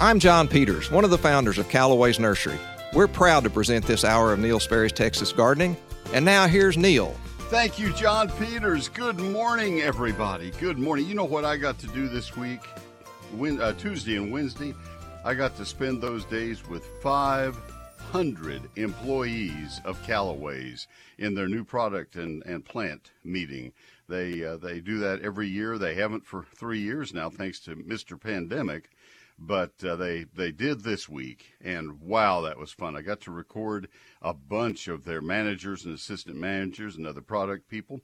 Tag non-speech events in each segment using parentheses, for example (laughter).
I'm John Peters, one of the founders of Callaway's Nursery. We're proud to present this hour of Neil Sperry's Texas Gardening. And now here's Neil. Thank you, John Peters. Good morning, everybody. Good morning. You know what I got to do this week? When, uh, Tuesday and Wednesday, I got to spend those days with 500 employees of Callaway's in their new product and, and plant meeting. They uh, they do that every year. They haven't for three years now, thanks to Mr. Pandemic but uh, they they did this week, and wow, that was fun. I got to record a bunch of their managers and assistant managers and other product people,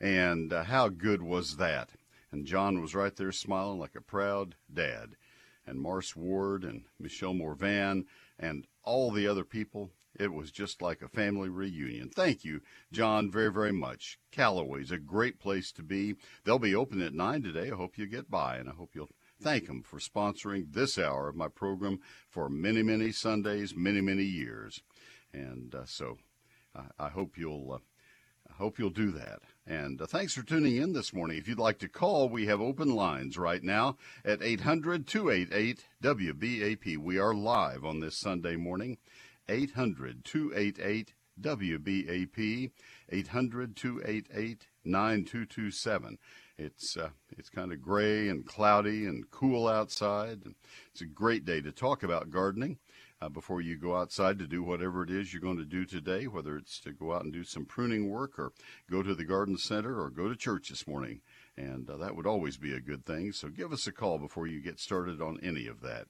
and uh, how good was that? And John was right there smiling like a proud dad, and Mars Ward and Michelle Morvan and all the other people. It was just like a family reunion. Thank you, John, very, very much. Callaway's a great place to be. They'll be open at 9 today. I hope you get by, and I hope you'll thank them for sponsoring this hour of my program for many, many Sundays, many, many years. And uh, so I, I, hope you'll. Uh, I hope you'll do that. And uh, thanks for tuning in this morning. If you'd like to call, we have open lines right now at 800 288 WBAP. We are live on this Sunday morning. 800 288 WBAP. 800 288 9227. It's uh, it's kind of gray and cloudy and cool outside. And It's a great day to talk about gardening. Uh, before you go outside to do whatever it is you're going to do today, whether it's to go out and do some pruning work or go to the garden center or go to church this morning. And uh, that would always be a good thing. So give us a call before you get started on any of that.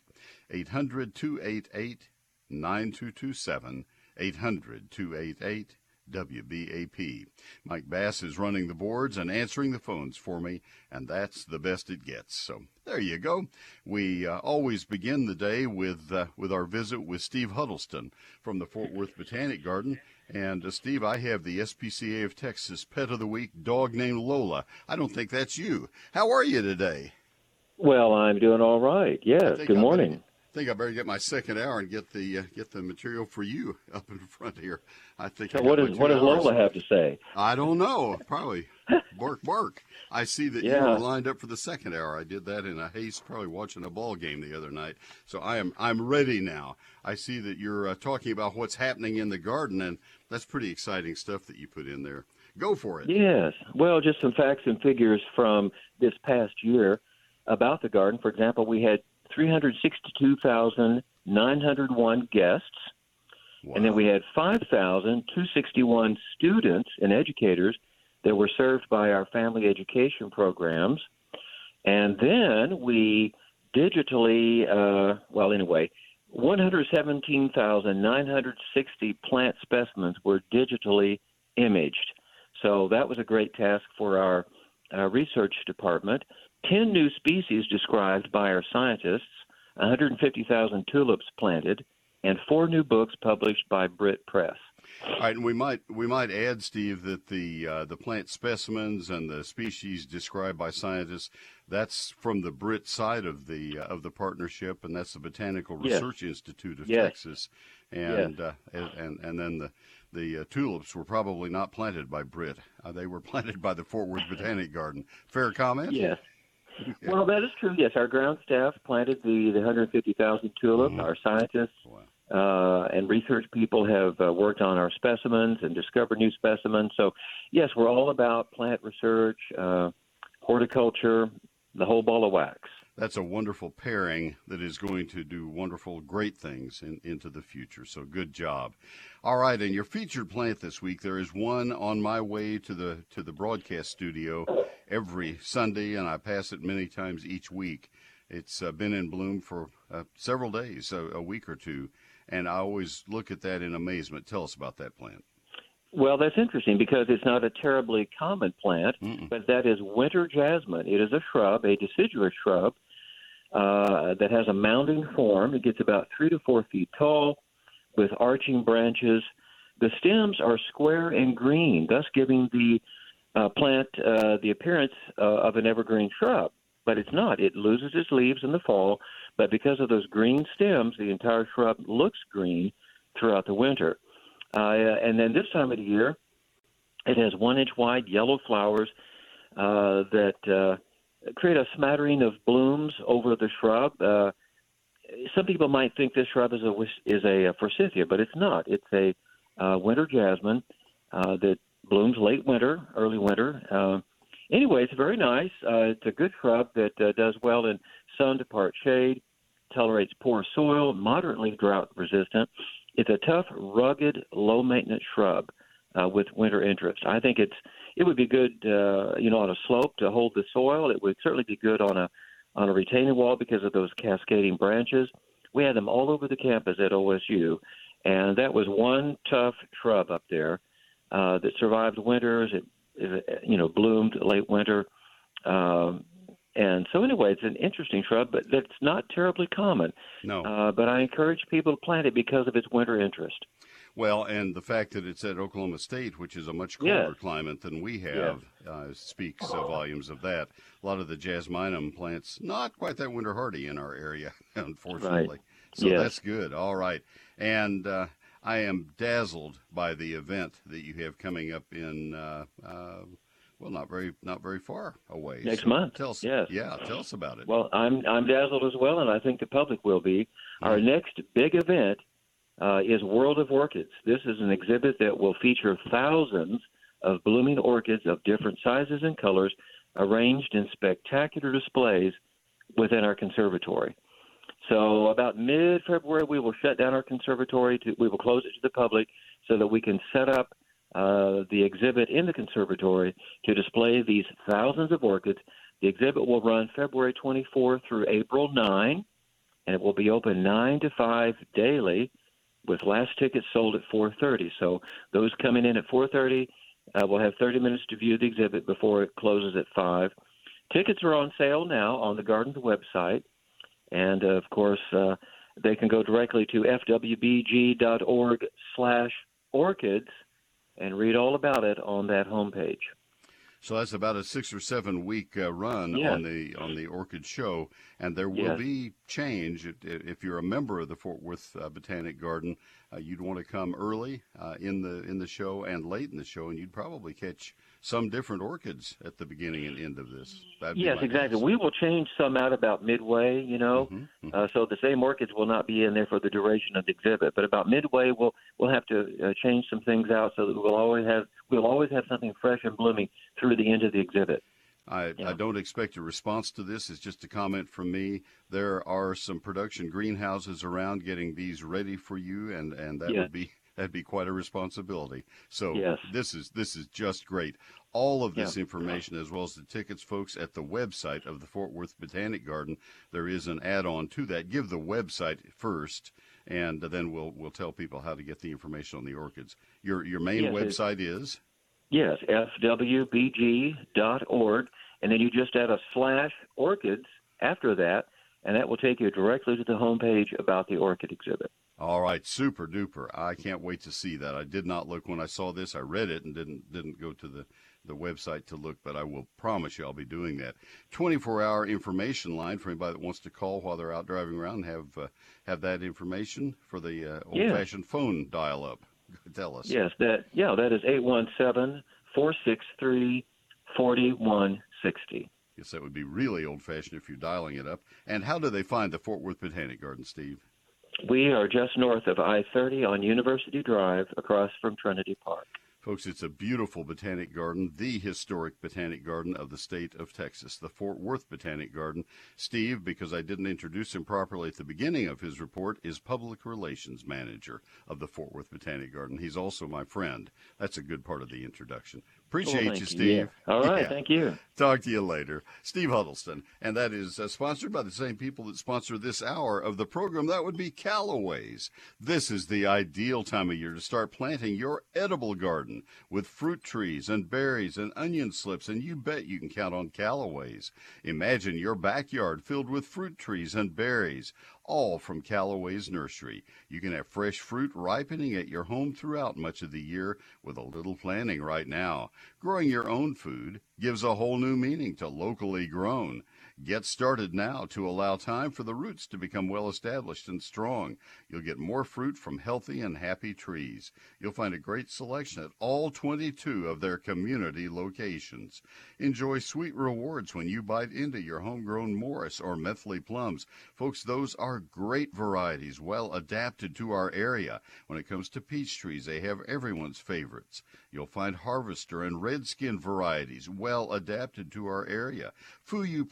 800 288 9227. 800 288 WBAP. Mike Bass is running the boards and answering the phones for me, and that's the best it gets. So there you go. We uh, always begin the day with uh, with our visit with Steve Huddleston from the Fort Worth Botanic Garden. And uh, Steve, I have the SPCA of Texas Pet of the Week dog named Lola. I don't think that's you. How are you today? Well, I'm doing all right. Yes. Good morning think I better get my second hour and get the uh, get the material for you (laughs) up in front here. I think. So I what does what does Lola have to say? I don't know. Probably bark bark. I see that yeah. you were lined up for the second hour. I did that in a haste, probably watching a ball game the other night. So I am I'm ready now. I see that you're uh, talking about what's happening in the garden, and that's pretty exciting stuff that you put in there. Go for it. Yes. Well, just some facts and figures from this past year about the garden. For example, we had 362,901 guests. Wow. And then we had 5,261 students and educators that were served by our family education programs. And then we digitally, uh, well, anyway, 117,960 plant specimens were digitally imaged. So that was a great task for our uh, research department. 10 new species described by our scientists, 150,000 tulips planted, and four new books published by Brit Press. All right, and we might we might add, Steve, that the uh, the plant specimens and the species described by scientists that's from the Brit side of the uh, of the partnership, and that's the Botanical Research yes. Institute of yes. Texas, and, yes. uh, and and then the the uh, tulips were probably not planted by Brit; uh, they were (laughs) planted by the Fort Worth Botanic Garden. Fair comment? Yes. Well, that is true. Yes, our ground staff planted the, the 150,000 tulips. Mm-hmm. Our scientists wow. uh, and research people have uh, worked on our specimens and discovered new specimens. So, yes, we're all about plant research, uh, horticulture, the whole ball of wax that's a wonderful pairing that is going to do wonderful, great things in, into the future. So good job. All right, and your featured plant this week, there is one on my way to the to the broadcast studio every Sunday, and I pass it many times each week. It's uh, been in bloom for uh, several days, a, a week or two, and I always look at that in amazement. Tell us about that plant. Well, that's interesting because it's not a terribly common plant, Mm-mm. but that is winter jasmine. It is a shrub, a deciduous shrub, uh, that has a mounding form. It gets about three to four feet tall with arching branches. The stems are square and green, thus giving the uh, plant uh, the appearance uh, of an evergreen shrub. But it's not. It loses its leaves in the fall, but because of those green stems, the entire shrub looks green throughout the winter. Uh, and then this time of the year, it has one inch wide yellow flowers uh, that create a smattering of blooms over the shrub. Uh, some people might think this shrub is a is a forsythia, but it's not. It's a uh, winter jasmine uh, that blooms late winter, early winter. Uh, anyway, it's very nice. Uh, it's a good shrub that uh, does well in sun to part shade, tolerates poor soil, moderately drought resistant. It's a tough, rugged, low maintenance shrub uh, with winter interest. I think it's it would be good, uh, you know, on a slope to hold the soil. It would certainly be good on a on a retaining wall because of those cascading branches. We had them all over the campus at OSU, and that was one tough shrub up there uh, that survived winters. It, it, you know, bloomed late winter. Um, and so, anyway, it's an interesting shrub, but that's not terribly common. No. Uh, but I encourage people to plant it because of its winter interest. Well, and the fact that it's at Oklahoma State, which is a much colder yes. climate than we have, yes. uh, speaks uh, volumes of that. A lot of the jasminum plants not quite that winter hardy in our area, (laughs) unfortunately. Right. So yes. that's good. All right, and uh, I am dazzled by the event that you have coming up in. Uh, uh, well, not very, not very far away. Next so month. Tell us, yes. yeah, tell us about it. Well, I'm I'm dazzled as well, and I think the public will be. Mm-hmm. Our next big event uh, is World of Orchids. This is an exhibit that will feature thousands of blooming orchids of different sizes and colors arranged in spectacular displays within our conservatory. So about mid-February, we will shut down our conservatory. To, we will close it to the public so that we can set up uh, the exhibit in the conservatory to display these thousands of orchids. The exhibit will run February 24 through April 9, and it will be open 9 to 5 daily with last tickets sold at 4:30. So those coming in at 4:30 uh, will have 30 minutes to view the exhibit before it closes at 5. Tickets are on sale now on the Garden's website, and uh, of course uh, they can go directly to fwbg.org/orchids and read all about it on that homepage. So that's about a six or seven week uh, run yeah. on the on the Orchid Show, and there will yes. be change if, if, you're a member of the Fort Worth uh, Botanic Garden. Uh, you'd want to come early uh, in the in the show and late in the show, and you'd probably catch some different orchids at the beginning and end of this. That'd yes, exactly. Guess. We will change some out about midway, you know, mm-hmm, mm-hmm. Uh, so the same orchids will not be in there for the duration of the exhibit. But about midway, we'll we'll have to uh, change some things out so that we'll always have we'll always have something fresh and blooming through the end of the exhibit. I, yeah. I, don't expect a response to this. It's just a comment from me. There are some production greenhouses around getting these ready for you, and, and that yeah. would be that'd be quite a responsibility. So yes. this is this is just great. All of this yeah. information, as well as the tickets, folks, at the website of the Fort Worth Botanic Garden. There is an add-on to that. Give the website first, and then we'll we'll tell people how to get the information on the orchids. Your your main yes, website is yes fwbg.org, and then you just add a slash orchids after that, and that will take you directly to the homepage about the orchid exhibit. All right, super duper. I can't wait to see that. I did not look when I saw this. I read it and didn't didn't go to the the website to look, but I will promise you I'll be doing that. 24-hour information line for anybody that wants to call while they're out driving around and have uh, have that information for the uh, old-fashioned yeah. phone dial-up. Tell us. Yes, that yeah, that is 817-463-4160. Yes, that would be really old-fashioned if you're dialing it up. And how do they find the Fort Worth Botanic Garden, Steve? We are just north of I 30 on University Drive across from Trinity Park. Folks, it's a beautiful botanic garden, the historic botanic garden of the state of Texas, the Fort Worth Botanic Garden. Steve, because I didn't introduce him properly at the beginning of his report, is public relations manager of the Fort Worth Botanic Garden. He's also my friend. That's a good part of the introduction. Appreciate well, you, Steve. Yeah. All right, yeah. thank you. Talk to you later. Steve Huddleston. And that is uh, sponsored by the same people that sponsor this hour of the program. That would be Callaway's. This is the ideal time of year to start planting your edible garden with fruit trees and berries and onion slips, and you bet you can count on Callaway's. Imagine your backyard filled with fruit trees and berries all from Callaway's Nursery. You can have fresh fruit ripening at your home throughout much of the year with a little planning right now. Growing your own food gives a whole new meaning to locally grown. Get started now to allow time for the roots to become well established and strong. You'll get more fruit from healthy and happy trees. You'll find a great selection at all 22 of their community locations. Enjoy sweet rewards when you bite into your homegrown Morris or Methley plums. Folks, those are great varieties, well adapted to our area. When it comes to peach trees, they have everyone's favorites. You'll find Harvester and Redskin varieties, well adapted to our area. Fuyu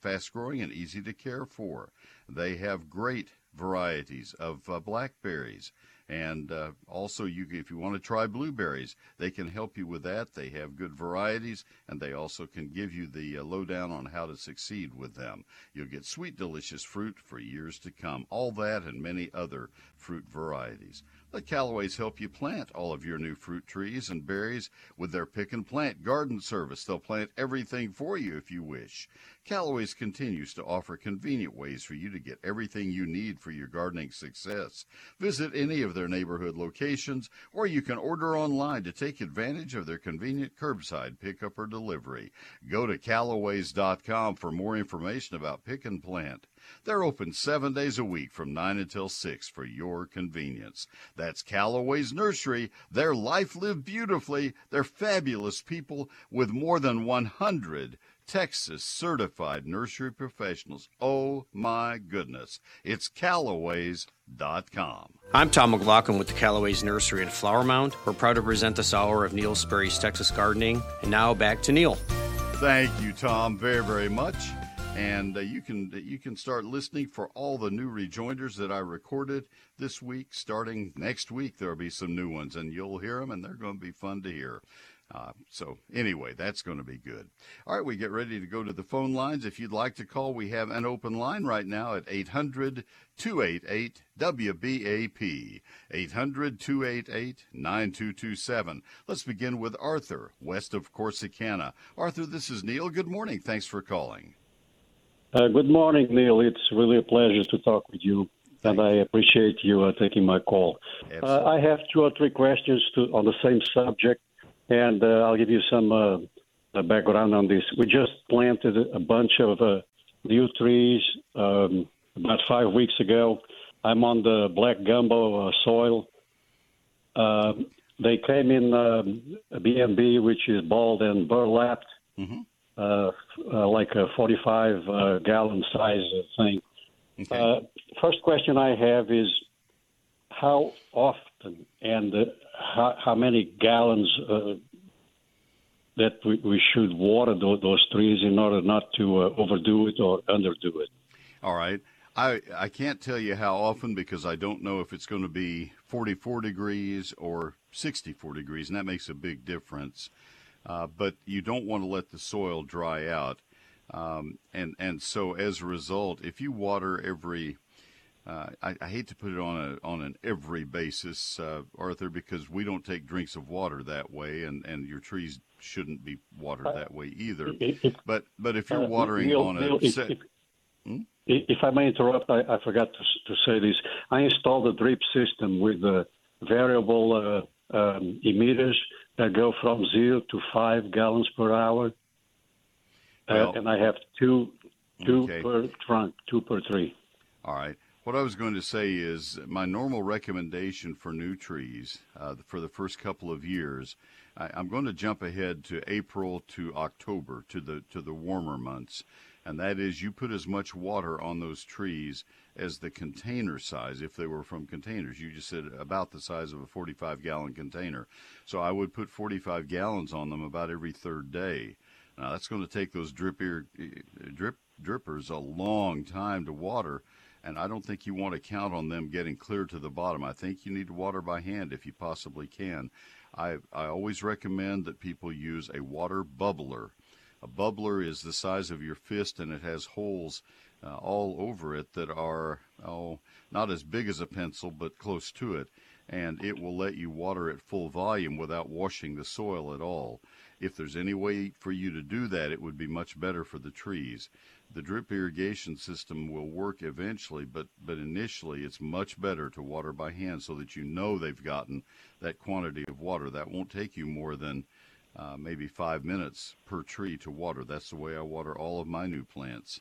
fast growing and easy to care for. They have great varieties of uh, blackberries. And uh, also, you if you want to try blueberries, they can help you with that. They have good varieties, and they also can give you the uh, lowdown on how to succeed with them. You'll get sweet, delicious fruit for years to come. All that and many other fruit varieties. Let Callaway's help you plant all of your new fruit trees and berries with their pick and plant garden service. They'll plant everything for you if you wish. Callaway's continues to offer convenient ways for you to get everything you need for your gardening success. Visit any of their neighborhood locations, or you can order online to take advantage of their convenient curbside pickup or delivery. Go to Callaways.com for more information about Pick and Plant. They're open seven days a week from 9 until 6 for your convenience. That's Callaway's Nursery. Their life lived beautifully. They're fabulous people with more than 100 Texas certified nursery professionals. Oh my goodness. It's Callaways.com. I'm Tom McLaughlin with the Callaways Nursery in Flower Mound. We're proud to present this hour of Neil Sperry's Texas Gardening. And now back to Neil. Thank you, Tom, very, very much and uh, you can you can start listening for all the new rejoinders that I recorded this week. Starting next week, there'll be some new ones, and you'll hear them, and they're going to be fun to hear. Uh, so anyway, that's going to be good. All right, we get ready to go to the phone lines. If you'd like to call, we have an open line right now at 800 288 WBAP. 800 288 9227. Let's begin with Arthur, west of Corsicana. Arthur, this is Neil. Good morning. Thanks for calling. Uh, good morning, Neil. It's really a pleasure to talk with you, and I appreciate you uh, taking my call. Uh, I have two or three questions to, on the same subject, and uh, I'll give you some uh, background on this. We just planted a bunch of uh, new trees um, about five weeks ago. I'm on the black gumbo soil. Um, they came in um, a B&B, which is balled and burlapped. Mm-hmm uh, uh, like a 45 uh, gallon size thing. Okay. Uh, first question I have is how often and uh, how, how many gallons uh, that we, we should water those, those, trees in order not to overdo it or underdo it. All right. I, I can't tell you how often because I don't know if it's going to be 44 degrees or 64 degrees, and that makes a big difference. Uh, but you don't want to let the soil dry out. Um, and and so as a result, if you water every, uh, I, I, hate to put it on a on an every basis, uh, Arthur, because we don't take drinks of water that way, and, and your trees shouldn't be watered that way either. If, but but if you're uh, watering Neil, on a Neil, set, if, hmm? if, I may interrupt, I, I forgot to, to say this. I installed a drip system with a variable uh, um, emitters that go from zero to five gallons per hour. Uh, well, uh, and I have two, two okay. per trunk, two per tree. All right. What I was going to say is my normal recommendation for new trees uh, for the first couple of years. I, I'm going to jump ahead to April to October to the to the warmer months, and that is you put as much water on those trees as the container size if they were from containers. You just said about the size of a 45 gallon container. So I would put 45 gallons on them about every third day. Now that's going to take those drip ear, drip drippers a long time to water, and I don't think you want to count on them getting clear to the bottom. I think you need to water by hand if you possibly can. I I always recommend that people use a water bubbler. A bubbler is the size of your fist and it has holes uh, all over it that are oh not as big as a pencil but close to it and it will let you water at full volume without washing the soil at all. If there's any way for you to do that, it would be much better for the trees. The drip irrigation system will work eventually, but, but initially it's much better to water by hand so that you know they've gotten that quantity of water. That won't take you more than uh, maybe five minutes per tree to water. That's the way I water all of my new plants.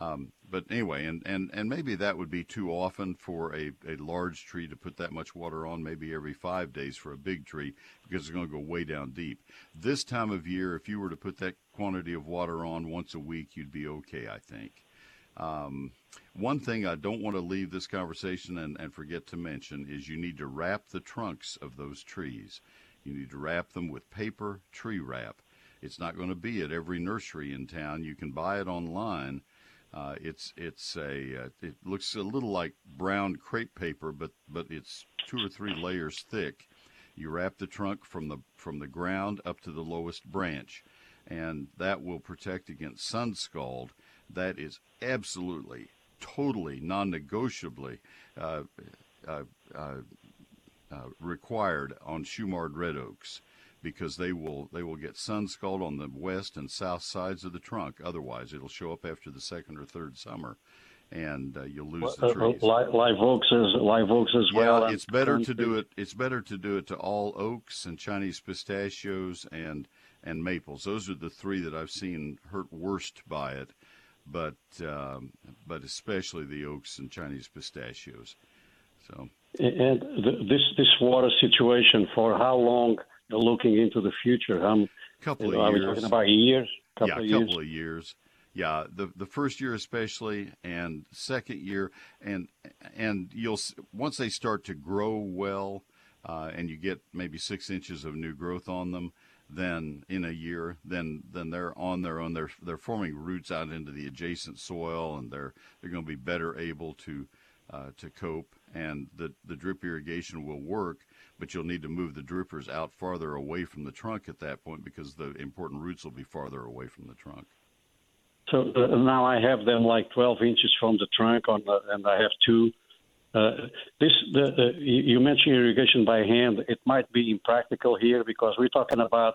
Um, but anyway, and, and, and maybe that would be too often for a, a large tree to put that much water on, maybe every five days for a big tree, because it's going to go way down deep. This time of year, if you were to put that quantity of water on once a week, you'd be okay, I think. Um, one thing I don't want to leave this conversation and, and forget to mention is you need to wrap the trunks of those trees. You need to wrap them with paper tree wrap. It's not going to be at every nursery in town. You can buy it online. Uh, it's it's a uh, it looks a little like brown crepe paper, but but it's two or three layers thick. You wrap the trunk from the from the ground up to the lowest branch, and that will protect against sun scald. That is absolutely, totally, non-negotiably uh, uh, required on Shumard red oaks because they will they will get sun scald on the west and south sides of the trunk. Otherwise, it'll show up after the second or third summer, and uh, you'll lose the uh, uh, trees. live, live oaks as live oaks as well. yeah, it's better to do it. It's better to do it to all oaks and Chinese pistachios and and maples. Those are the three that I've seen hurt worst by it, but um, but especially the oaks and Chinese pistachios. So and this this water situation for how long? Looking into the future, um, couple of years. Are we talking about years? Couple yeah, a couple of years. Yeah, the the first year especially, and second year, and and you'll once they start to grow well, uh, and you get maybe six inches of new growth on them, then in a year, then then they're on their own. They're they're forming roots out into the adjacent soil, and they're they're going to be better able to uh, to cope and the, the drip irrigation will work, but you'll need to move the drippers out farther away from the trunk at that point because the important roots will be farther away from the trunk. So uh, now I have them like 12 inches from the trunk, on the, and I have two. Uh, this the, you mentioned irrigation by hand. It might be impractical here because we're talking about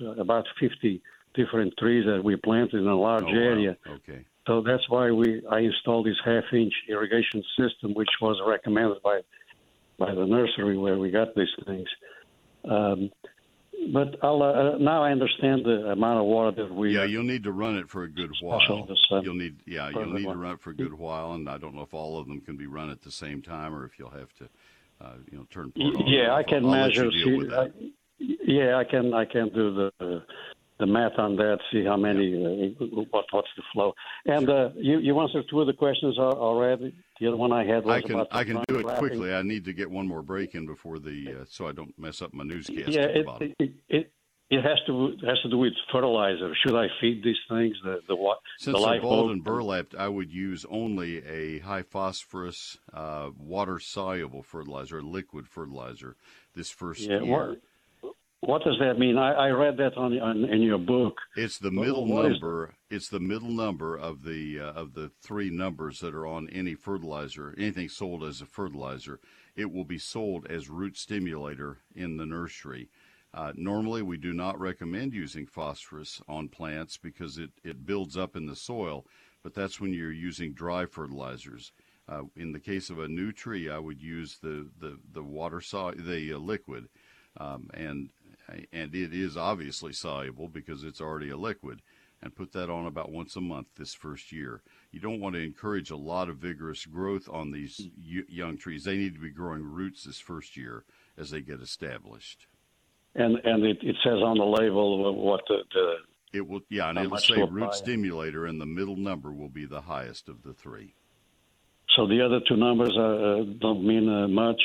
uh, about 50 different trees that we planted in a large oh, area. Okay. So that's why we I installed this half-inch irrigation system, which was recommended by by the nursery where we got these things. Um, but I'll, uh, now I understand the amount of water that we. Yeah, you'll need to run it for a good while. This, uh, you'll need, yeah, you'll need to run it for a good while, and I don't know if all of them can be run at the same time or if you'll have to, uh, you know, turn. Yeah, I can I'll measure. See, I, yeah, I can. I can do the the math on that, see how many, uh, what, what's the flow. And uh, you, you answered two of the questions already. The other one I had was I can, about I can do it wrapping. quickly. I need to get one more break in before the, uh, so I don't mess up my newscast. Yeah, it, it, it, it, has to has to do with fertilizer. Should I feed these things the the what? Since the they're balled and burlapped, I would use only a high phosphorus, uh, water soluble fertilizer, liquid fertilizer, this first yeah, year. What, what does that mean? I, I read that on, on, in your book. It's the middle number. It's the middle number of the uh, of the three numbers that are on any fertilizer. Anything sold as a fertilizer, it will be sold as root stimulator in the nursery. Uh, normally, we do not recommend using phosphorus on plants because it, it builds up in the soil, but that's when you're using dry fertilizers. Uh, in the case of a new tree, I would use the, the, the water sol- the uh, liquid. Um, and and it is obviously soluble because it's already a liquid, and put that on about once a month this first year. You don't want to encourage a lot of vigorous growth on these young trees. They need to be growing roots this first year as they get established. And and it, it says on the label what the, the it will yeah, and it'll say root stimulator, and the middle number will be the highest of the three. So the other two numbers uh, don't mean uh, much.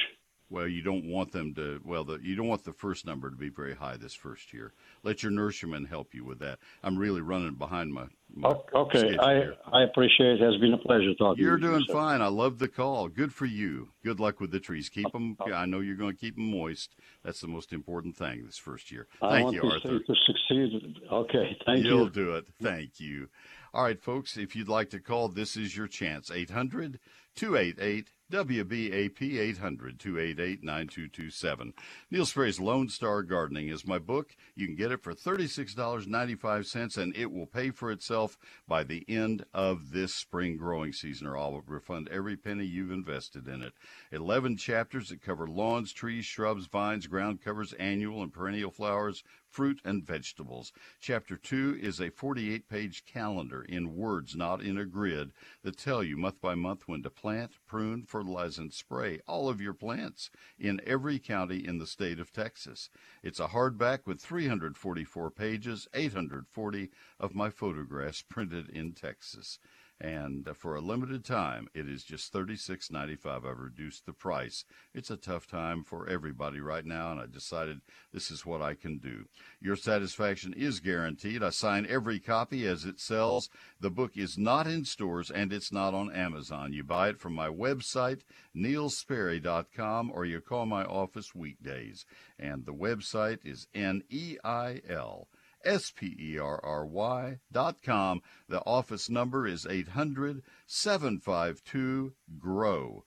Well, you don't want them to. Well, the, you don't want the first number to be very high this first year. Let your nurseryman help you with that. I'm really running behind my. my okay, I here. I appreciate it. It has been a pleasure talking. You're doing you, fine. I love the call. Good for you. Good luck with the trees. Keep them. Oh, oh. I know you're going to keep them moist. That's the most important thing this first year. Thank you, Arthur. To succeed. Okay, thank You'll you. You'll do it. Thank you. All right, folks. If you'd like to call, this is your chance. 800 288 WBAP 800 288 9227. Neil Sperry's Lone Star Gardening is my book. You can get it for $36.95 and it will pay for itself by the end of this spring growing season, or I'll refund every penny you've invested in it. 11 chapters that cover lawns, trees, shrubs, vines, ground covers, annual and perennial flowers, fruit and vegetables. Chapter 2 is a 48 page calendar in words, not in a grid, that tell you month by month when to plant, prune, fertilize, and spray all of your plants in every county in the state of Texas. It's a hardback with 344 pages, 840 of my photographs printed in Texas and uh, for a limited time it is just $36.95 i've reduced the price. It's a tough time for everybody right now and i decided this is what i can do. Your satisfaction is guaranteed. I sign every copy as it sells. The book is not in stores and it's not on amazon. You buy it from my website neilsperry.com or you call my office weekdays. And the website is n-e-i-l S-P-E-R-R-Y dot com. The office number is 800-752-GROW.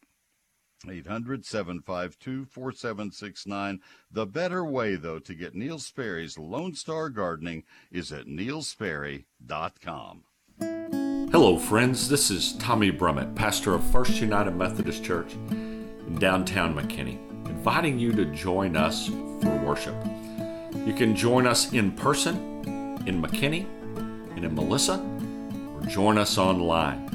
800-752-4769. The better way, though, to get Neil Sperry's Lone Star Gardening is at neilsperry.com. Hello, friends. This is Tommy Brummett, pastor of First United Methodist Church in downtown McKinney, inviting you to join us for worship. You can join us in person in McKinney and in Melissa, or join us online.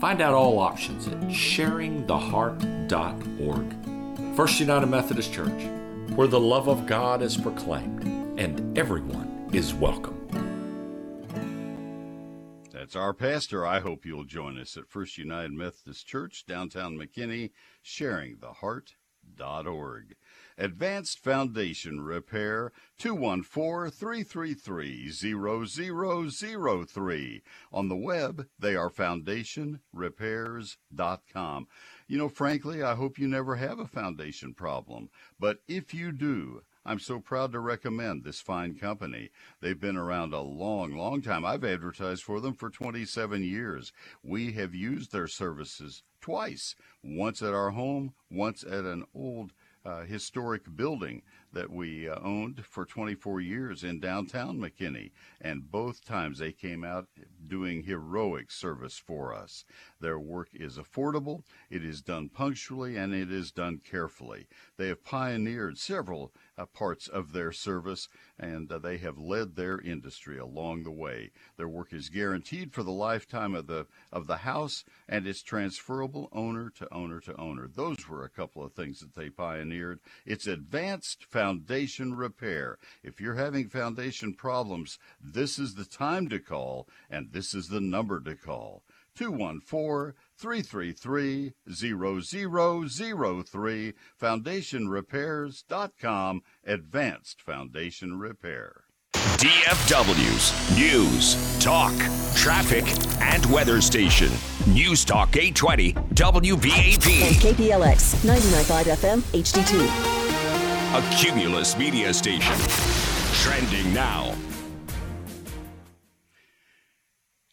Find out all options at sharingtheheart.org. First United Methodist Church, where the love of God is proclaimed and everyone is welcome. That's our pastor. I hope you'll join us at First United Methodist Church, downtown McKinney, sharingtheheart.org. Advanced Foundation Repair, 214-333-0003. On the web, they are foundationrepairs.com. You know, frankly, I hope you never have a foundation problem. But if you do, I'm so proud to recommend this fine company. They've been around a long, long time. I've advertised for them for 27 years. We have used their services twice, once at our home, once at an old uh, historic building that we uh, owned for 24 years in downtown McKinney. And both times they came out doing heroic service for us. Their work is affordable, it is done punctually, and it is done carefully. They have pioneered several parts of their service, and uh, they have led their industry along the way. Their work is guaranteed for the lifetime of the of the house, and it's transferable owner to owner to owner. Those were a couple of things that they pioneered. It's advanced foundation repair. If you're having foundation problems, this is the time to call, and this is the number to call. 214 333 0003, foundationrepairs.com, Advanced Foundation Repair. DFW's News, Talk, Traffic, and Weather Station. News Talk 820 WBAP. And KPLX 99.5 FM HD2. A Cumulus media station. Trending now.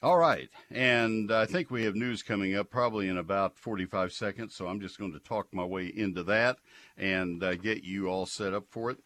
All right. And I think we have news coming up probably in about 45 seconds. So I'm just going to talk my way into that and uh, get you all set up for it.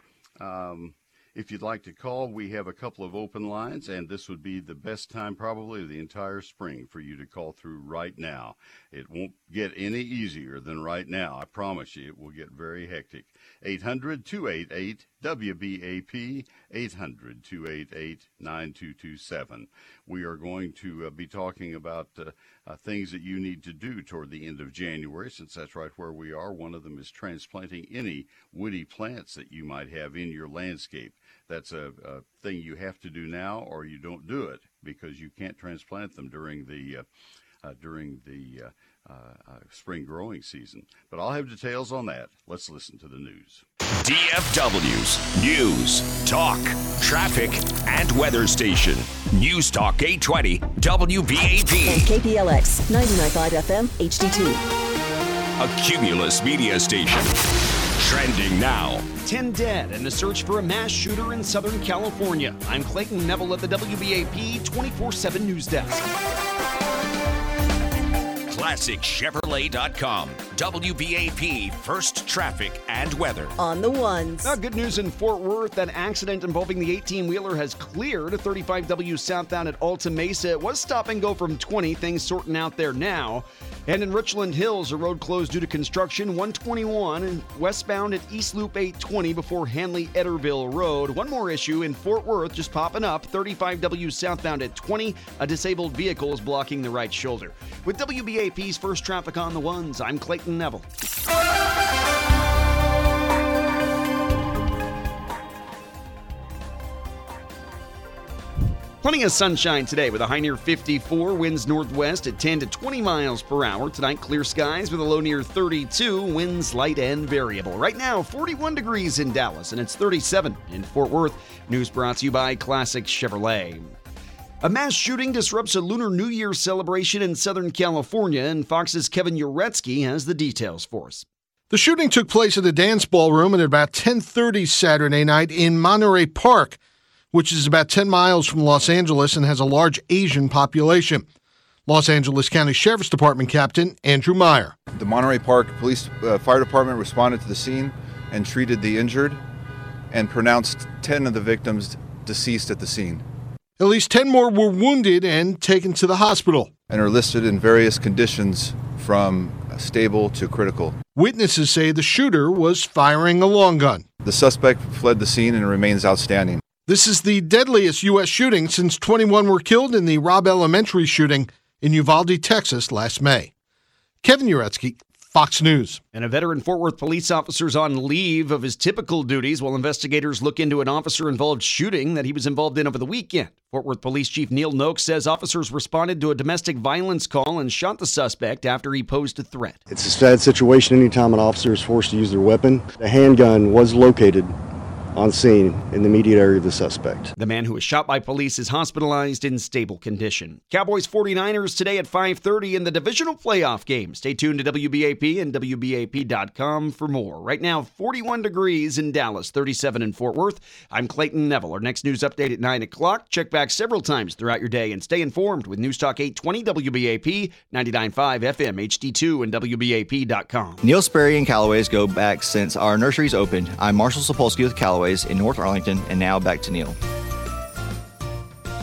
Um, if you'd like to call, we have a couple of open lines, and this would be the best time probably of the entire spring for you to call through right now. It won't get any easier than right now. I promise you, it will get very hectic. 800 288 WBAP 800 288 9227. We are going to uh, be talking about uh, uh, things that you need to do toward the end of January, since that's right where we are. One of them is transplanting any woody plants that you might have in your landscape that's a, a, thing you have to do now, or you don't do it because you can't transplant them during the uh, uh, during the uh, uh, uh, spring growing season. But I'll have details on that. Let's listen to the news. DFW's News, Talk, Traffic, and Weather Station. News Talk 820 WBAP. And KPLX 99.5 FM HD2. A Cumulus media station. Trending now. 10 dead in the search for a mass shooter in Southern California. I'm Clayton Neville at the WBAP 24 7 News Desk. ClassicChevrolet.com. WBAP First Traffic and Weather. On the ones. Now, good news in Fort Worth. That accident involving the 18 wheeler has cleared. 35W southbound at Alta Mesa. It was stop and go from 20. Things sorting out there now. And in Richland Hills, a road closed due to construction. 121 westbound at East Loop 820 before Handley Ederville Road. One more issue in Fort Worth just popping up. 35W southbound at 20. A disabled vehicle is blocking the right shoulder. With WBAP's first traffic on the ones, I'm Clayton Neville. Plenty of sunshine today with a high near 54, winds northwest at 10 to 20 miles per hour. Tonight, clear skies with a low near 32, winds light and variable. Right now, 41 degrees in Dallas and it's 37 in Fort Worth. News brought to you by Classic Chevrolet. A mass shooting disrupts a Lunar New Year celebration in Southern California, and Fox's Kevin Uretsky has the details for us. The shooting took place at a dance ballroom at about 10:30 Saturday night in Monterey Park, which is about 10 miles from Los Angeles and has a large Asian population. Los Angeles County Sheriff's Department Captain Andrew Meyer. The Monterey Park Police uh, Fire Department responded to the scene and treated the injured and pronounced 10 of the victims deceased at the scene. At least 10 more were wounded and taken to the hospital. And are listed in various conditions from stable to critical. Witnesses say the shooter was firing a long gun. The suspect fled the scene and remains outstanding. This is the deadliest U.S. shooting since 21 were killed in the Robb Elementary shooting in Uvalde, Texas last May. Kevin Uretsky, Fox News. And a veteran Fort Worth police officer is on leave of his typical duties while investigators look into an officer involved shooting that he was involved in over the weekend. Fort Worth Police Chief Neil Noakes says officers responded to a domestic violence call and shot the suspect after he posed a threat. It's a sad situation anytime an officer is forced to use their weapon. A handgun was located on scene in the immediate area of the suspect. The man who was shot by police is hospitalized in stable condition. Cowboys 49ers today at 5:30 in the divisional playoff game. Stay tuned to WBAP and WBAP.com for more. Right now 41 degrees in Dallas, 37 in Fort Worth. I'm Clayton Neville. Our next news update at 9 o'clock. Check back several times throughout your day and stay informed with News Talk 820 WBAP, 99.5 FM, HD2 and WBAP.com. Neil Sperry and Callaway's go back since our nurseries opened. I'm Marshall Sapolsky with Callaway in North Arlington. And now back to Neil.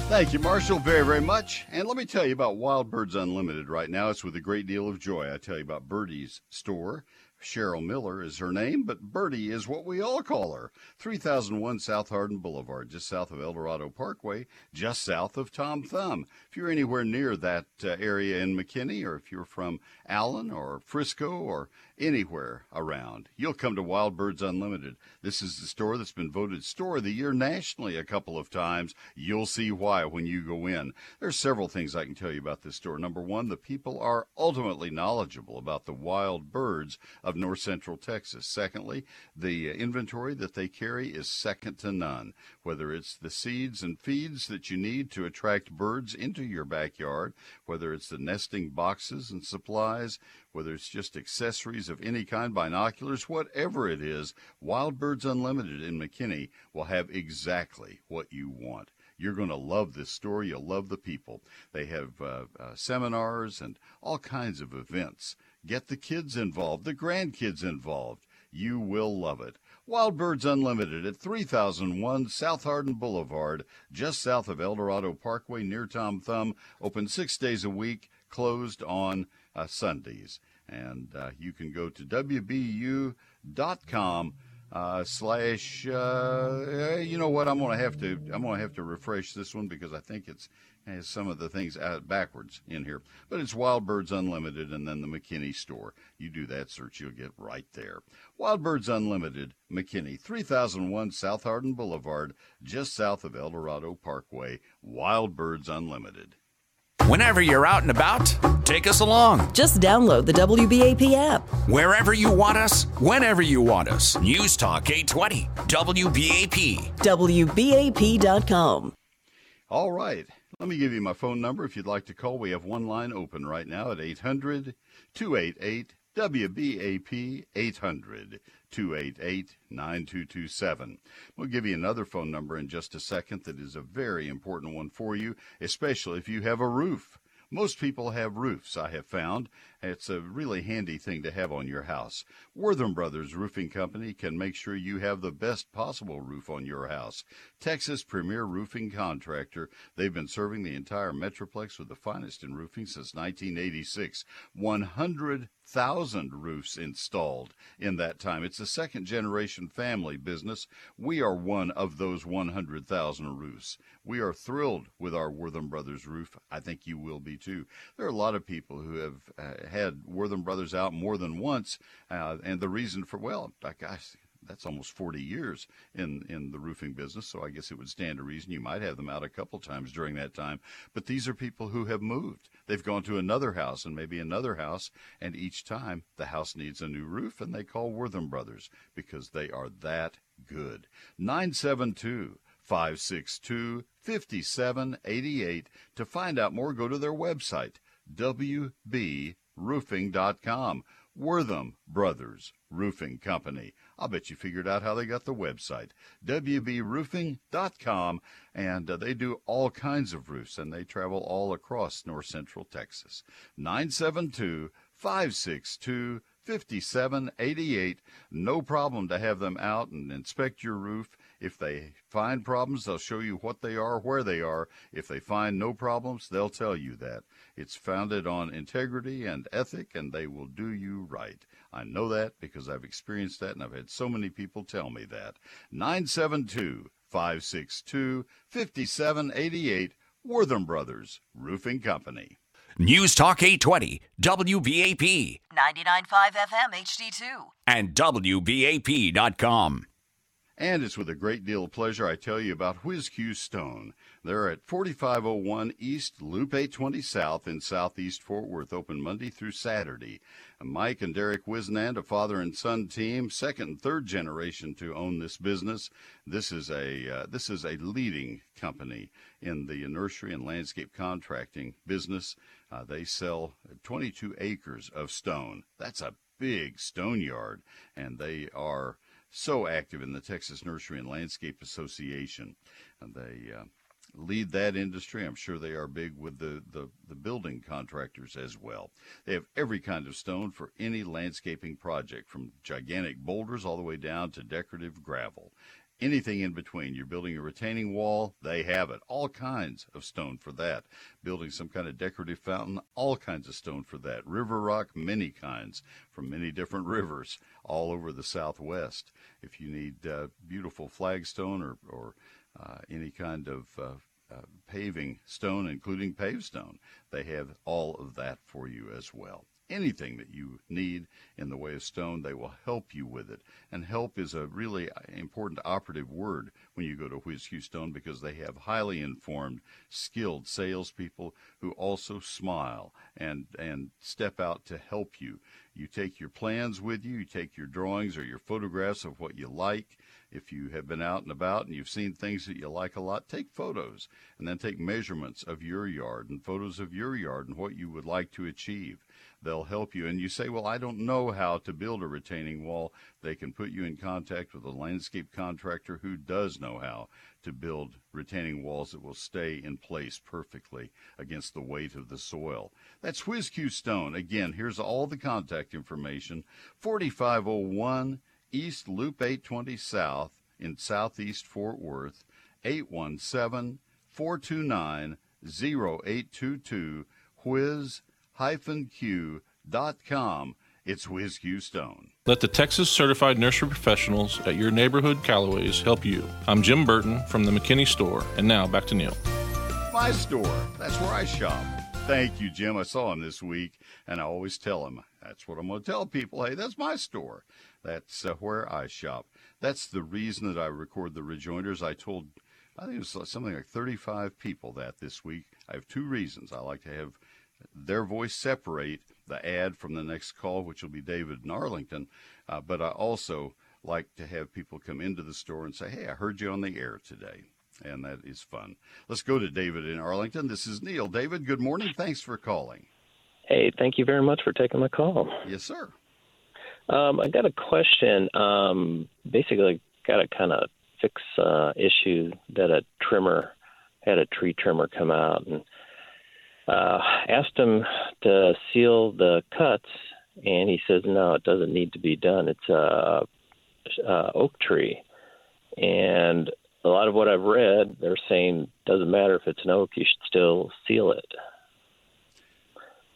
Thank you, Marshall, very, very much. And let me tell you about Wild Birds Unlimited right now. It's with a great deal of joy. I tell you about Birdie's store. Cheryl Miller is her name, but Birdie is what we all call her. 3001 South Hardin Boulevard, just south of El Dorado Parkway, just south of Tom Thumb. If you're anywhere near that uh, area in McKinney, or if you're from Allen or Frisco or anywhere around, you'll come to Wild Birds Unlimited. This is the store that's been voted Store of the Year nationally a couple of times. You'll see why when you go in. There's several things I can tell you about this store. Number one, the people are ultimately knowledgeable about the wild birds of north central Texas. Secondly, the inventory that they carry is second to none. Whether it's the seeds and feeds that you need to attract birds into your backyard, whether it's the nesting boxes and supplies, whether it's just accessories of any kind, binoculars, whatever it is, Wild Birds Unlimited in McKinney will have exactly what you want. You're going to love this store. You'll love the people. They have uh, uh, seminars and all kinds of events. Get the kids involved, the grandkids involved. You will love it. Wild Birds Unlimited at 3001 South Hardin Boulevard, just south of El Dorado Parkway near Tom Thumb. Open six days a week, closed on uh, Sundays. And uh, you can go to WBU.com. Uh, slash, uh, you know what? I'm gonna have to. I'm gonna have to refresh this one because I think it's has some of the things out backwards in here. But it's Wild Birds Unlimited and then the McKinney store. You do that search, you'll get right there. Wild Birds Unlimited, McKinney, 3001 South Hardin Boulevard, just south of El Dorado Parkway. Wild Birds Unlimited. Whenever you're out and about, take us along. Just download the WBAP app. Wherever you want us, whenever you want us. News Talk 820, WBAP. WBAP.com. All right. Let me give you my phone number if you'd like to call. We have one line open right now at 800 288 WBAP 800 288 9227. We'll give you another phone number in just a second that is a very important one for you, especially if you have a roof. Most people have roofs, I have found. It's a really handy thing to have on your house. Wortham Brothers Roofing Company can make sure you have the best possible roof on your house. Texas premier roofing contractor. They've been serving the entire Metroplex with the finest in roofing since 1986. 100,000 roofs installed in that time. It's a second generation family business. We are one of those 100,000 roofs. We are thrilled with our Wortham Brothers roof. I think you will be too. There are a lot of people who have uh, had Wortham Brothers out more than once, uh, and the reason for well, gosh, that's almost 40 years in in the roofing business so i guess it would stand to reason you might have them out a couple times during that time. But these are people who have moved. They've gone to another house and maybe another house and each time the house needs a new roof and they call wortham brothers because they are that good. 972 562 5788 to find out more go to their website wb roofing.com. Wortham Brothers Roofing Company. I'll bet you figured out how they got the website, wbroofing.com, and uh, they do all kinds of roofs, and they travel all across north central Texas. 972 562 5788. No problem to have them out and inspect your roof. If they find problems, they'll show you what they are, where they are. If they find no problems, they'll tell you that. It's founded on integrity and ethic, and they will do you right. I know that because I've experienced that, and I've had so many people tell me that. 972 562 5788, Wortham Brothers Roofing Company. News Talk 820, WBAP. 99.5 FM HD2. And WBAP.com. And it's with a great deal of pleasure I tell you about Whiz Q Stone. They're at 4501 East, Loop 820 South in Southeast Fort Worth, open Monday through Saturday. Mike and Derek Wisnand, a father and son team, second and third generation to own this business. This is a uh, this is a leading company in the nursery and landscape contracting business. Uh, they sell 22 acres of stone. That's a big stone yard, and they are so active in the Texas Nursery and Landscape Association. And they uh, lead that industry. I'm sure they are big with the, the, the, building contractors as well. They have every kind of stone for any landscaping project, from gigantic boulders all the way down to decorative gravel. Anything in between. You're building a retaining wall, they have it. All kinds of stone for that. Building some kind of decorative fountain, all kinds of stone for that. River rock, many kinds from many different rivers all over the Southwest. If you need uh, beautiful flagstone or, or uh, any kind of uh, uh, paving stone, including pavestone. They have all of that for you as well. Anything that you need in the way of stone, they will help you with it. And help is a really uh, important operative word when you go to Whiz Stone because they have highly informed, skilled salespeople who also smile and, and step out to help you. You take your plans with you, you take your drawings or your photographs of what you like, if you have been out and about and you've seen things that you like a lot, take photos and then take measurements of your yard and photos of your yard and what you would like to achieve. They'll help you. And you say, Well, I don't know how to build a retaining wall. They can put you in contact with a landscape contractor who does know how to build retaining walls that will stay in place perfectly against the weight of the soil. That's Whiz Q Stone. Again, here's all the contact information 4501 East Loop 820 South in Southeast Fort Worth, 817 429 0822, whiz-q.com. It's Whiz Q Stone. Let the Texas Certified Nursery Professionals at your neighborhood Callaways help you. I'm Jim Burton from the McKinney Store, and now back to Neil. My store. That's where I shop. Thank you, Jim. I saw him this week, and I always tell him that's what I'm going to tell people. Hey, that's my store. That's uh, where I shop. That's the reason that I record the rejoinders. I told, I think it was something like 35 people that this week. I have two reasons. I like to have their voice separate the ad from the next call, which will be David in Arlington. Uh, but I also like to have people come into the store and say, hey, I heard you on the air today. And that is fun. Let's go to David in Arlington. This is Neil. David, good morning. Thanks for calling. Hey, thank you very much for taking my call. Yes, sir. Um, I got a question. Um, basically, got to kind of fix uh, issue that a trimmer had a tree trimmer come out and uh, asked him to seal the cuts, and he says no, it doesn't need to be done. It's a, a oak tree, and a lot of what I've read, they're saying doesn't matter if it's an oak, you should still seal it.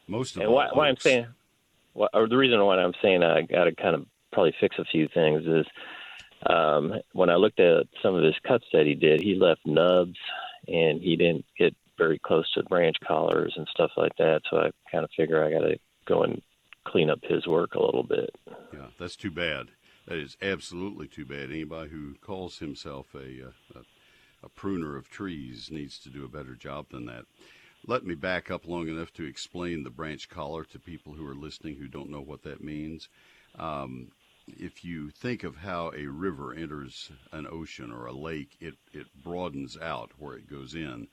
Most of and why, why I'm saying, or the reason why I'm saying I got to kind of probably fix a few things is um, when I looked at some of his cuts that he did, he left nubs and he didn't get very close to branch collars and stuff like that. So I kind of figure I got to go and clean up his work a little bit. Yeah, that's too bad. That is absolutely too bad. Anybody who calls himself a, a, a pruner of trees needs to do a better job than that. Let me back up long enough to explain the branch collar to people who are listening who don't know what that means. Um, if you think of how a river enters an ocean or a lake, it, it broadens out where it goes in,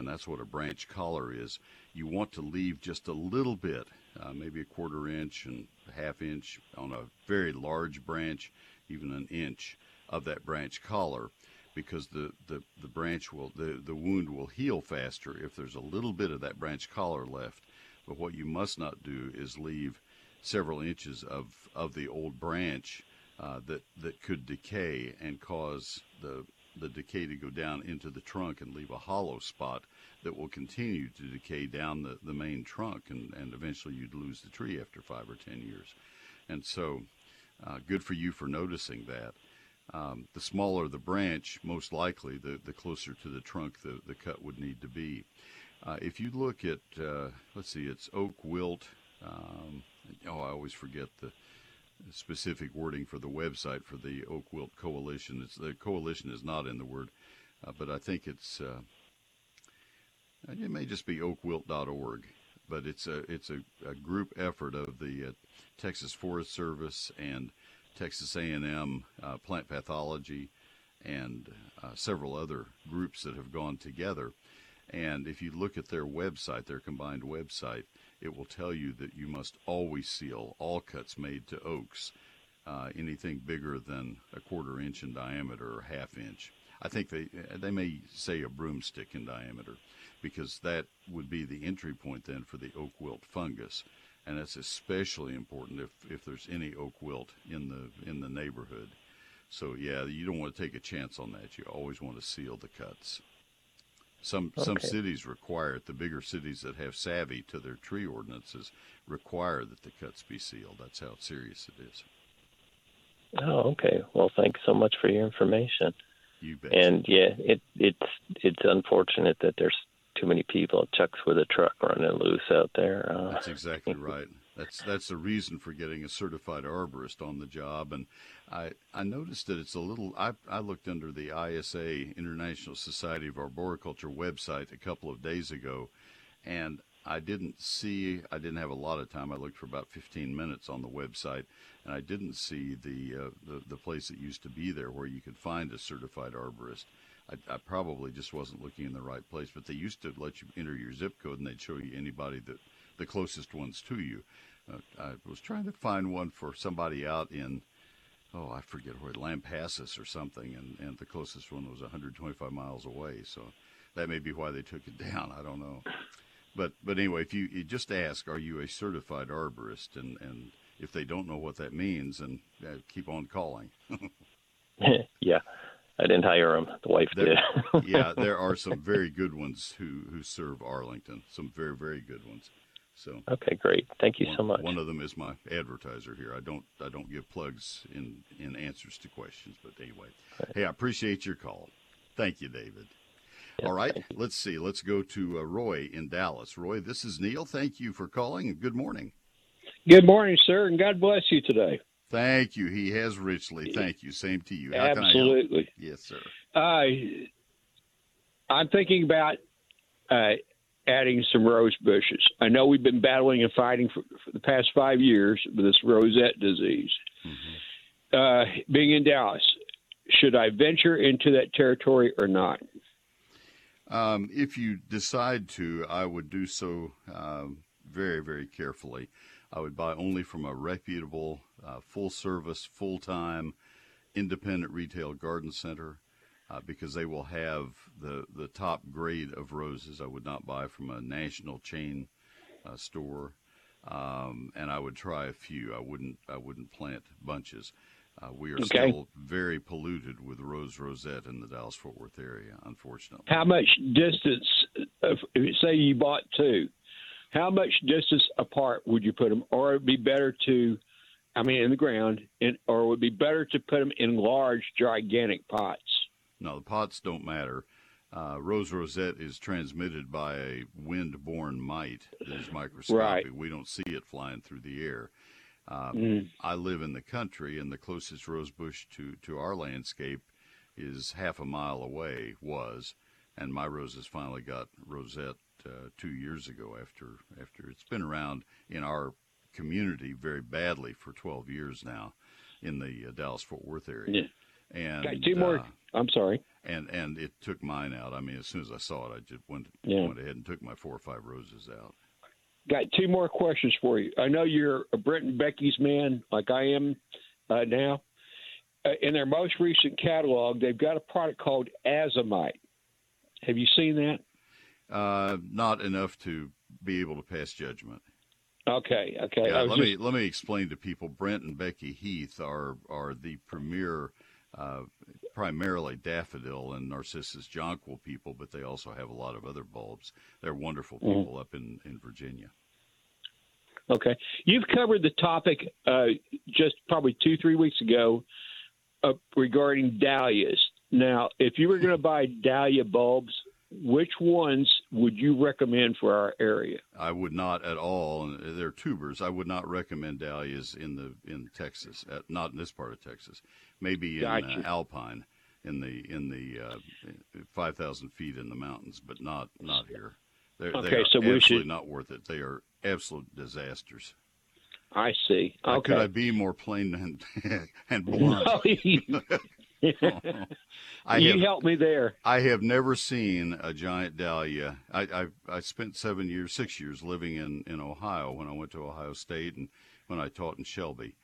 and that's what a branch collar is. You want to leave just a little bit, uh, maybe a quarter inch and a half inch on a very large branch, even an inch of that branch collar, because the, the, the branch will the, the wound will heal faster if there's a little bit of that branch collar left. But what you must not do is leave several inches of, of the old branch uh, that that could decay and cause the the decay to go down into the trunk and leave a hollow spot that will continue to decay down the, the main trunk and, and eventually you'd lose the tree after five or ten years. And so uh, good for you for noticing that. Um, the smaller the branch, most likely, the, the closer to the trunk the, the cut would need to be. Uh, if you look at, uh, let's see, it's oak wilt, um, oh, I always forget the specific wording for the website for the Oak Wilt Coalition. It's the coalition is not in the word, uh, but I think it's uh, it may just be oakwilt.org, but it's a it's a, a group effort of the uh, Texas Forest Service and Texas A&M uh, Plant Pathology and uh, several other groups that have gone together. And if you look at their website, their combined website, it will tell you that you must always seal all cuts made to oaks, uh, anything bigger than a quarter inch in diameter or half inch. I think they they may say a broomstick in diameter, because that would be the entry point then for the oak wilt fungus, and that's especially important if if there's any oak wilt in the in the neighborhood. So yeah, you don't want to take a chance on that. You always want to seal the cuts. Some okay. some cities require it. The bigger cities that have savvy to their tree ordinances require that the cuts be sealed. That's how serious it is. Oh, okay. Well, thanks so much for your information. You bet. And yeah, it it's it's unfortunate that there's too many people chucks with a truck running loose out there. Uh, That's exactly right. That's that's the reason for getting a certified arborist on the job. And I I noticed that it's a little. I I looked under the ISA International Society of Arboriculture website a couple of days ago, and I didn't see. I didn't have a lot of time. I looked for about 15 minutes on the website, and I didn't see the uh, the, the place that used to be there where you could find a certified arborist. I, I, probably just wasn't looking in the right place, but they used to let you enter your zip code and they'd show you anybody that the closest ones to you. I was trying to find one for somebody out in, oh, I forget where, Lampasas or something, and, and the closest one was 125 miles away. So that may be why they took it (laughs) down. I don't know. But but anyway, if you, you just ask, are you a certified arborist, and and if they don't know what that means, and uh, keep on calling. (laughs) (laughs) yeah. I didn't hire them. The wife there, did. yeah, there are some very good ones who, who serve Arlington. Some very very good ones. So okay, great. Thank you one, so much. One of them is my advertiser here. I don't I don't give plugs in in answers to questions, but anyway, right. hey, I appreciate your call. Thank you, David. All right, let's see. Let's go to uh, Roy in Dallas. Roy, this is Neil. Thank you for calling and good morning. Good morning, sir, and God bless you today. Thank you. He has richly. Thank you. Same to you. How Absolutely. Yes, sir. Uh, I'm thinking about uh, adding some rose bushes. I know we've been battling and fighting for, for the past five years with this rosette disease. Mm-hmm. Uh, being in Dallas, should I venture into that territory or not? Um, if you decide to, I would do so um, very, very carefully. I would buy only from a reputable, uh, full service, full time, independent retail garden center. Uh, because they will have the the top grade of roses. I would not buy from a national chain uh, store, um, and I would try a few. I wouldn't I wouldn't plant bunches. Uh, we are Okay. still very polluted with rose rosette in the Dallas Fort Worth area, unfortunately. How much distance? uh, If, say you bought two, how much distance apart would you put them, or it'd be better to, I mean, in the ground, in, or would be better to put them in large, gigantic pots? No, the pots don't matter. Uh, rose rosette is transmitted by a wind-borne mite that is microscopic. Right. We don't see it flying through the air. Um, Mm. I live in the country, and the closest rose bush to, to our landscape is half a mile away. Was, and my roses finally got rosette uh, two years ago. After after it's been around in our community very badly for 12 years now, in the uh, Dallas Fort Worth area. And Got two more. uh, I'm sorry. and and it took mine out. I mean, as soon as I saw it, I just went Yeah. went ahead and took my four or five roses out. Got two more questions for you. I know you're a Brent and Becky's man, like I am uh, now. Uh, in their most recent catalog, they've got a product called Azomite. Have you seen that? Uh, not enough to be able to pass judgment. Okay, okay. Yeah, let me let me explain to people. Brent and Becky Heath are are the premier, uh, primarily daffodil and narcissus jonquil people, but they also have a lot of other bulbs. They're wonderful Mhm. people up in in Virginia. Okay. You've covered the topic uh, just probably two, three weeks ago uh, regarding dahlias. Now, if you were going to buy dahlia bulbs, which ones would you recommend for our area? I would not at all. They're tubers. I would not recommend dahlias in the in Texas. Uh, not in this part of Texas. Maybe in uh, Alpine, in the in the uh, five thousand feet in the mountains, but not not here. They're, they Okay, are so we absolutely should- not worth it. They are absolute disasters. I see. How could I be more plain and (laughs) and (laughs) blunt? No, I you have- helped me there. I have never seen a giant dahlia. I, I I spent seven years, six years living in in Ohio when I went to Ohio State and when I taught in Shelby,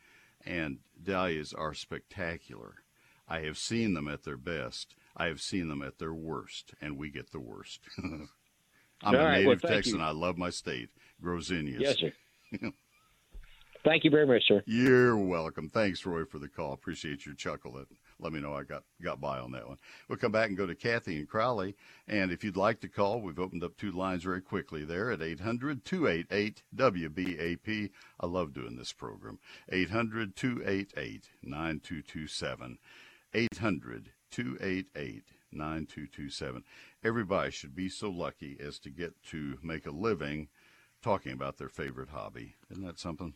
and dahlias are spectacular. I have seen them at their best. I have seen them at their worst, and we get the worst. (laughs) I'm All a right, well, native thank Texan. you. I love my state. Grow zinnias. Yes, sir. (laughs) Thank you very much, sir. You're welcome. Thanks, Roy, for the call. Appreciate your chuckle. Let me know I got got by on that one. We'll come back and go to Kathy and Crowley. And if you'd like to call, we've opened up two lines very quickly there at 800 288 WBAP. I love doing this program. 800 288 9227. 800 288 9227. Everybody should be so lucky as to get to make a living talking about their favorite hobby. Isn't that something?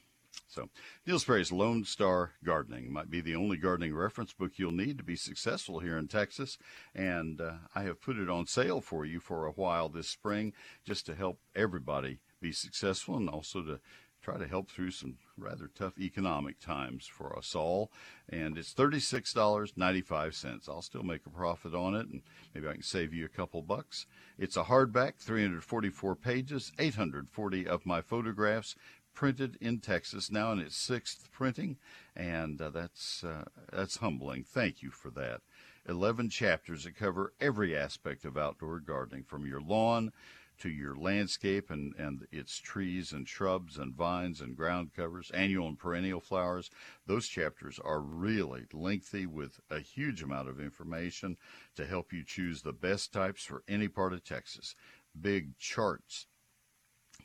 So, Neil Sperry's Lone Star Gardening might be the only gardening reference book you'll need to be successful here in Texas. And uh, I have put it on sale for you for a while this spring just to help everybody be successful and also to try to help through some rather tough economic times for us all. And it's $36.95. I'll still make a profit on it and maybe I can save you a couple bucks. It's a hardback, 344 pages, 840 of my photographs printed in Texas now in its sixth printing, and uh, that's uh, that's humbling. Thank you for that. Eleven chapters that cover every aspect of outdoor gardening, from your lawn to your landscape and, and its trees and shrubs and vines and ground covers, annual and perennial flowers. Those chapters are really lengthy with a huge amount of information to help you choose the best types for any part of Texas. Big charts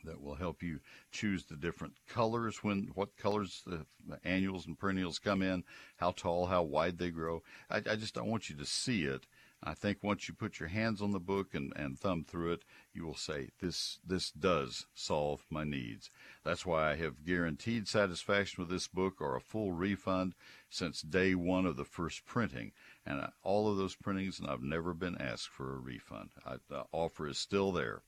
that will help you choose the different colors when what colors the, the annuals and perennials come in, how tall, how wide they grow. I, I just don't want you to see it. I think once you put your hands on the book and, and thumb through it, you will say, this, this does solve my needs. That's why I have guaranteed satisfaction with this book or a full refund since day one of the first printing. And uh, all of those printings, and I've never been asked for a refund. I, the offer is still there.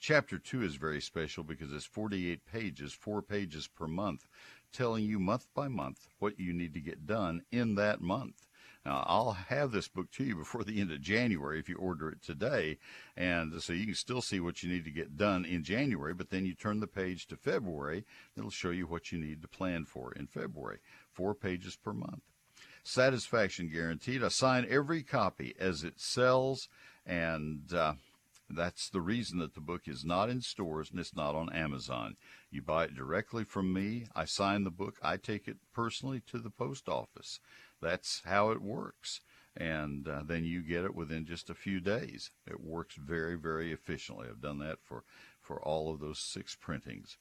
Chapter 2 is very special because it's 48 pages, four pages per month, telling you month by month what you need to get done in that month. Now, I'll have this book to you before the end of January if you order it today. And so you can still see what you need to get done in January, but then you turn the page to February. It'll show you what you need to plan for in February. Four pages per month. satisfaction guaranteed. I sign every copy as it sells, and uh, that's the reason that the book is not in stores and it's not on Amazon. You buy it directly from me. I sign the book. I take it personally to the post office. That's how it works. And uh, then you get it within just a few days. It works very, very efficiently. I've done that for, for all of those six printings.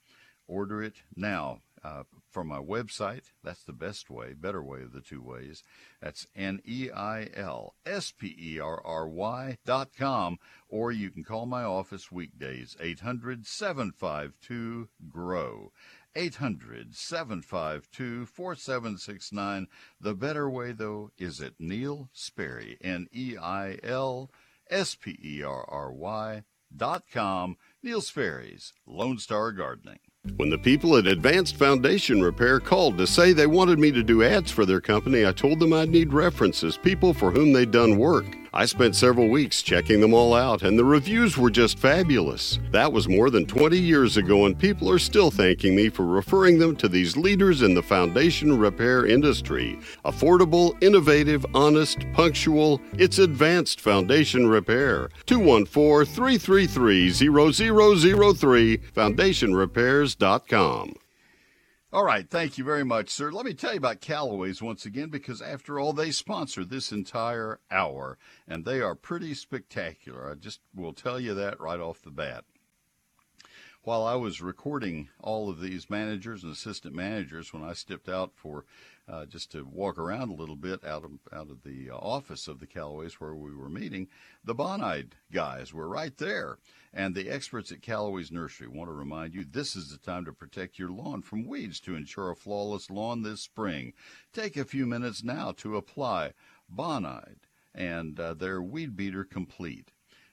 Order it now uh, from my website. That's the best way, better way of the two ways. That's N E I L S P E R R Y dot com, or you can call my office weekdays, 800 752 GROW. 800 752 4769. The better way, though, is at Neil Sperry, N E I L S P E R R Y dot com. Neil Sperry's Lone Star Gardening. When the people at Advanced Foundation Repair called to say they wanted me to do ads for their company, I told them I'd need references, people for whom they'd done work. I spent several weeks checking them all out, and the reviews were just fabulous. That was more than 20 years ago, and people are still thanking me for referring them to these leaders in the foundation repair industry. Affordable, innovative, honest, punctual, it's advanced foundation repair. 214 333 0003, foundationrepairs.com. All right, thank you very much, sir. Let me tell you about Callaway's once again, because after all, they sponsor this entire hour, and they are pretty spectacular. I just will tell you that right off the bat. While I was recording all of these managers and assistant managers, when I stepped out for uh, just to walk around a little bit out of out of the uh, office of the Callaways where we were meeting, the Bonide guys were right there. And the experts at Callaway's Nursery want to remind you this is the time to protect your lawn from weeds to ensure a flawless lawn this spring. Take a few minutes now to apply Bonide and uh, their Weed Beater Complete.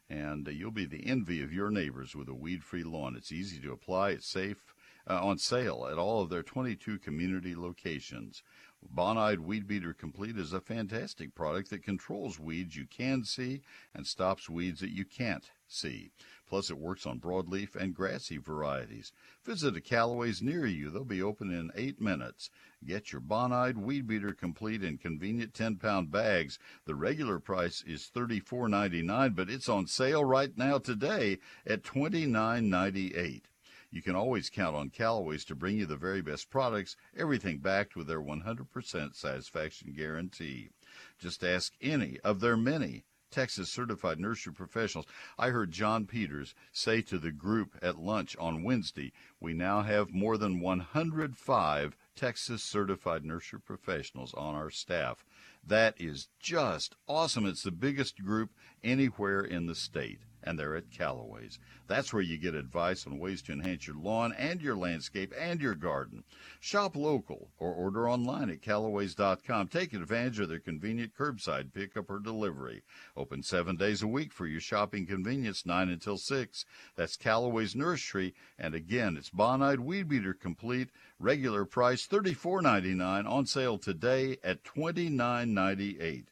And uh, you'll be the envy of your neighbors with a weed free lawn. It's easy to apply, it's safe, uh, on sale at all of their 22 community locations. Bonide Weed Beater Complete is a fantastic product that controls weeds you can see and stops weeds that you can't see. Plus, it works on broadleaf and grassy varieties. Visit a Callaway's near you. They'll be open in eight minutes. Get your Bonide Weed Beater Complete in convenient 10 pound bags. The regular price is $34.99, but it's on sale right now today at $29.98. You can always count on Callaway's to bring you the very best products, everything backed with their 100% satisfaction guarantee. Just ask any of their many Texas certified nursery professionals. I heard John Peters say to the group at lunch on Wednesday, we now have more than 105 Texas certified nursery professionals on our staff. That is just awesome. It's the biggest group anywhere in the state and they're at Callaway's. That's where you get advice on ways to enhance your lawn and your landscape and your garden. Shop local or order online at Callaways.com. Take advantage of their convenient curbside pickup or delivery. Open seven days a week for your shopping convenience, 9 until 6. That's Callaway's Nursery. And again, it's Bonide Weed Beater Complete. Regular price $34.99 on sale today at $29.98.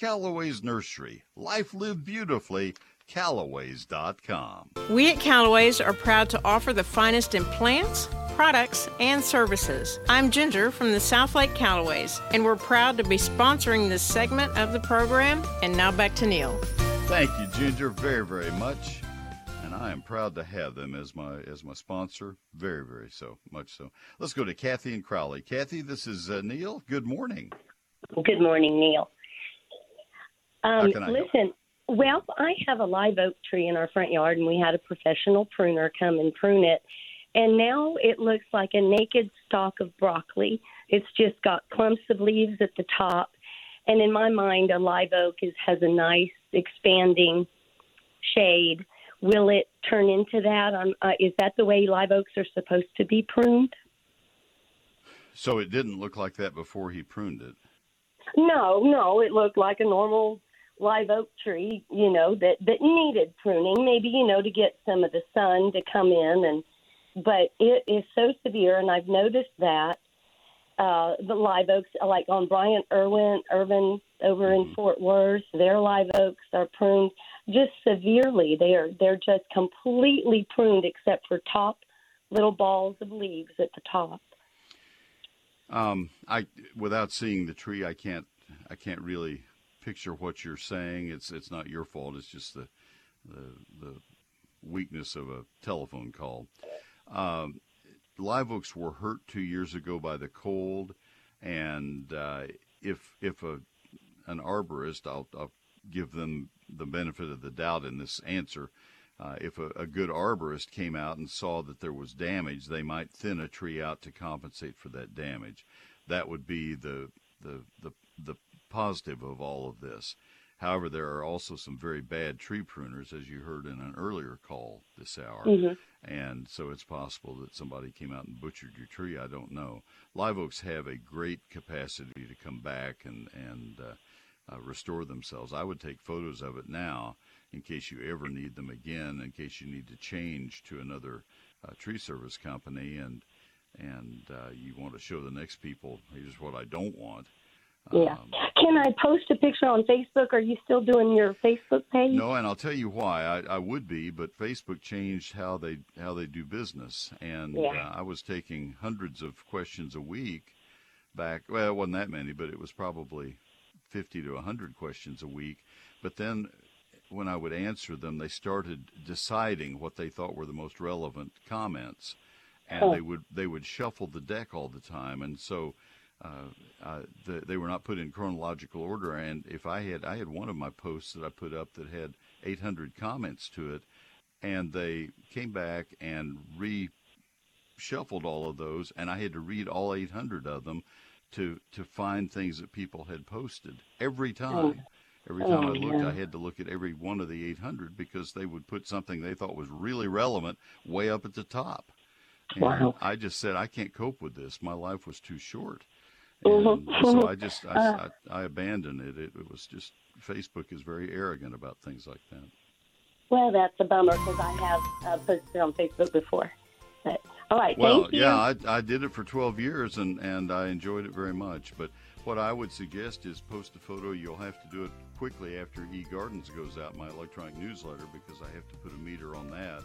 Callaway's Nursery. Life lived beautifully callaways.com. We at Callaways are proud to offer the finest in plants, products, and services. I'm Ginger from the Southlake Callaways, and we're proud to be sponsoring this segment of the program. And now back to Neil. Thank you, Ginger, very, very much. And I am proud to have them as my as my sponsor. Very, very so much so. Let's go to Kathy and Crowley. Kathy, this is uh, Neil. Good morning. Good morning, Neil. Um, can I listen, help? Well, I have a live oak tree in our front yard, and we had a professional pruner come and prune it. And now it looks like a naked stalk of broccoli. It's just got clumps of leaves at the top. And in my mind, a live oak is, has a nice expanding shade. Will it turn into that? Um, uh, is that the way live oaks are supposed to be pruned? So it didn't look like that before he pruned it. No, no, it looked like a normal live oak tree, you know, that that needed pruning, maybe you know to get some of the sun to come in and but it is so severe and I've noticed that uh the live oaks like on Bryant Irwin Irvin over in Fort Worth, their live oaks are pruned just severely. They are they're just completely pruned except for top little balls of leaves at the top. Um, I without seeing the tree, I can't I can't really picture what you're saying. It's it's not your fault. It's just the the, the weakness of a telephone call. Um, live oaks were hurt two years ago by the cold, and uh, if if a an arborist, I'll, I'll give them the benefit of the doubt in this answer. Uh, if a, a, good arborist came out and saw that there was damage, they might thin a tree out to compensate for that damage. That would be the the the, the positive of all of this. However, there are also some very bad tree pruners, as you heard in an earlier call this hour. Mm-hmm. And so it's possible that somebody came out and butchered your tree. I don't know. Live oaks have a great capacity to come back and, and uh, uh, restore themselves. I would take photos of it now in case you ever need them again, in case you need to change to another uh, tree service company and and uh, you want to show the next people here's what I don't want. Yeah. Um, Can I post a picture on Facebook? Are you still doing your Facebook page? No, and I'll tell you why. I, I would be, but Facebook changed how they how they do business, and yeah. uh, I was taking hundreds of questions a week back. Well, it wasn't that many, but it was probably fifty to hundred questions a week. But then when I would answer them, they started deciding what they thought were the most relevant comments, and oh. they would they would shuffle the deck all the time, and so Uh, uh, the, they were not put in chronological order. And if I had, I had one of my posts that I put up that had 800 comments to it, and they came back and reshuffled all of those, and I had to read all 800 of them to to find things that people had posted every oh. time. Oh. Every time oh, I looked, yeah. I had to look at every one of the 800 because they would put something they thought was really relevant way up at the top. And wow. I just said, I can't cope with this. My life was too short. Mm-hmm. so I just I, uh, I, I, abandoned it. it. It was just Facebook is very arrogant about things like that. Well, that's a bummer because I have uh, posted on Facebook before. But, all right, well, yeah, I, I did it for 12 years and, and I enjoyed it very much. But what I would suggest is post a photo. You'll have to do it quickly after eGardens goes out, my electronic newsletter, because I have to put a meter on that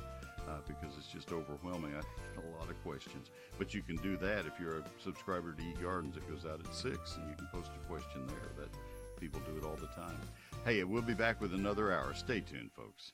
uh, because it's just overwhelming. I have a lot of questions. But you can do that if you're a subscriber to eGardens. It goes out at 6, and you can post a question there. That People do it all the time. Hey, we'll be back with another hour. Stay tuned, folks.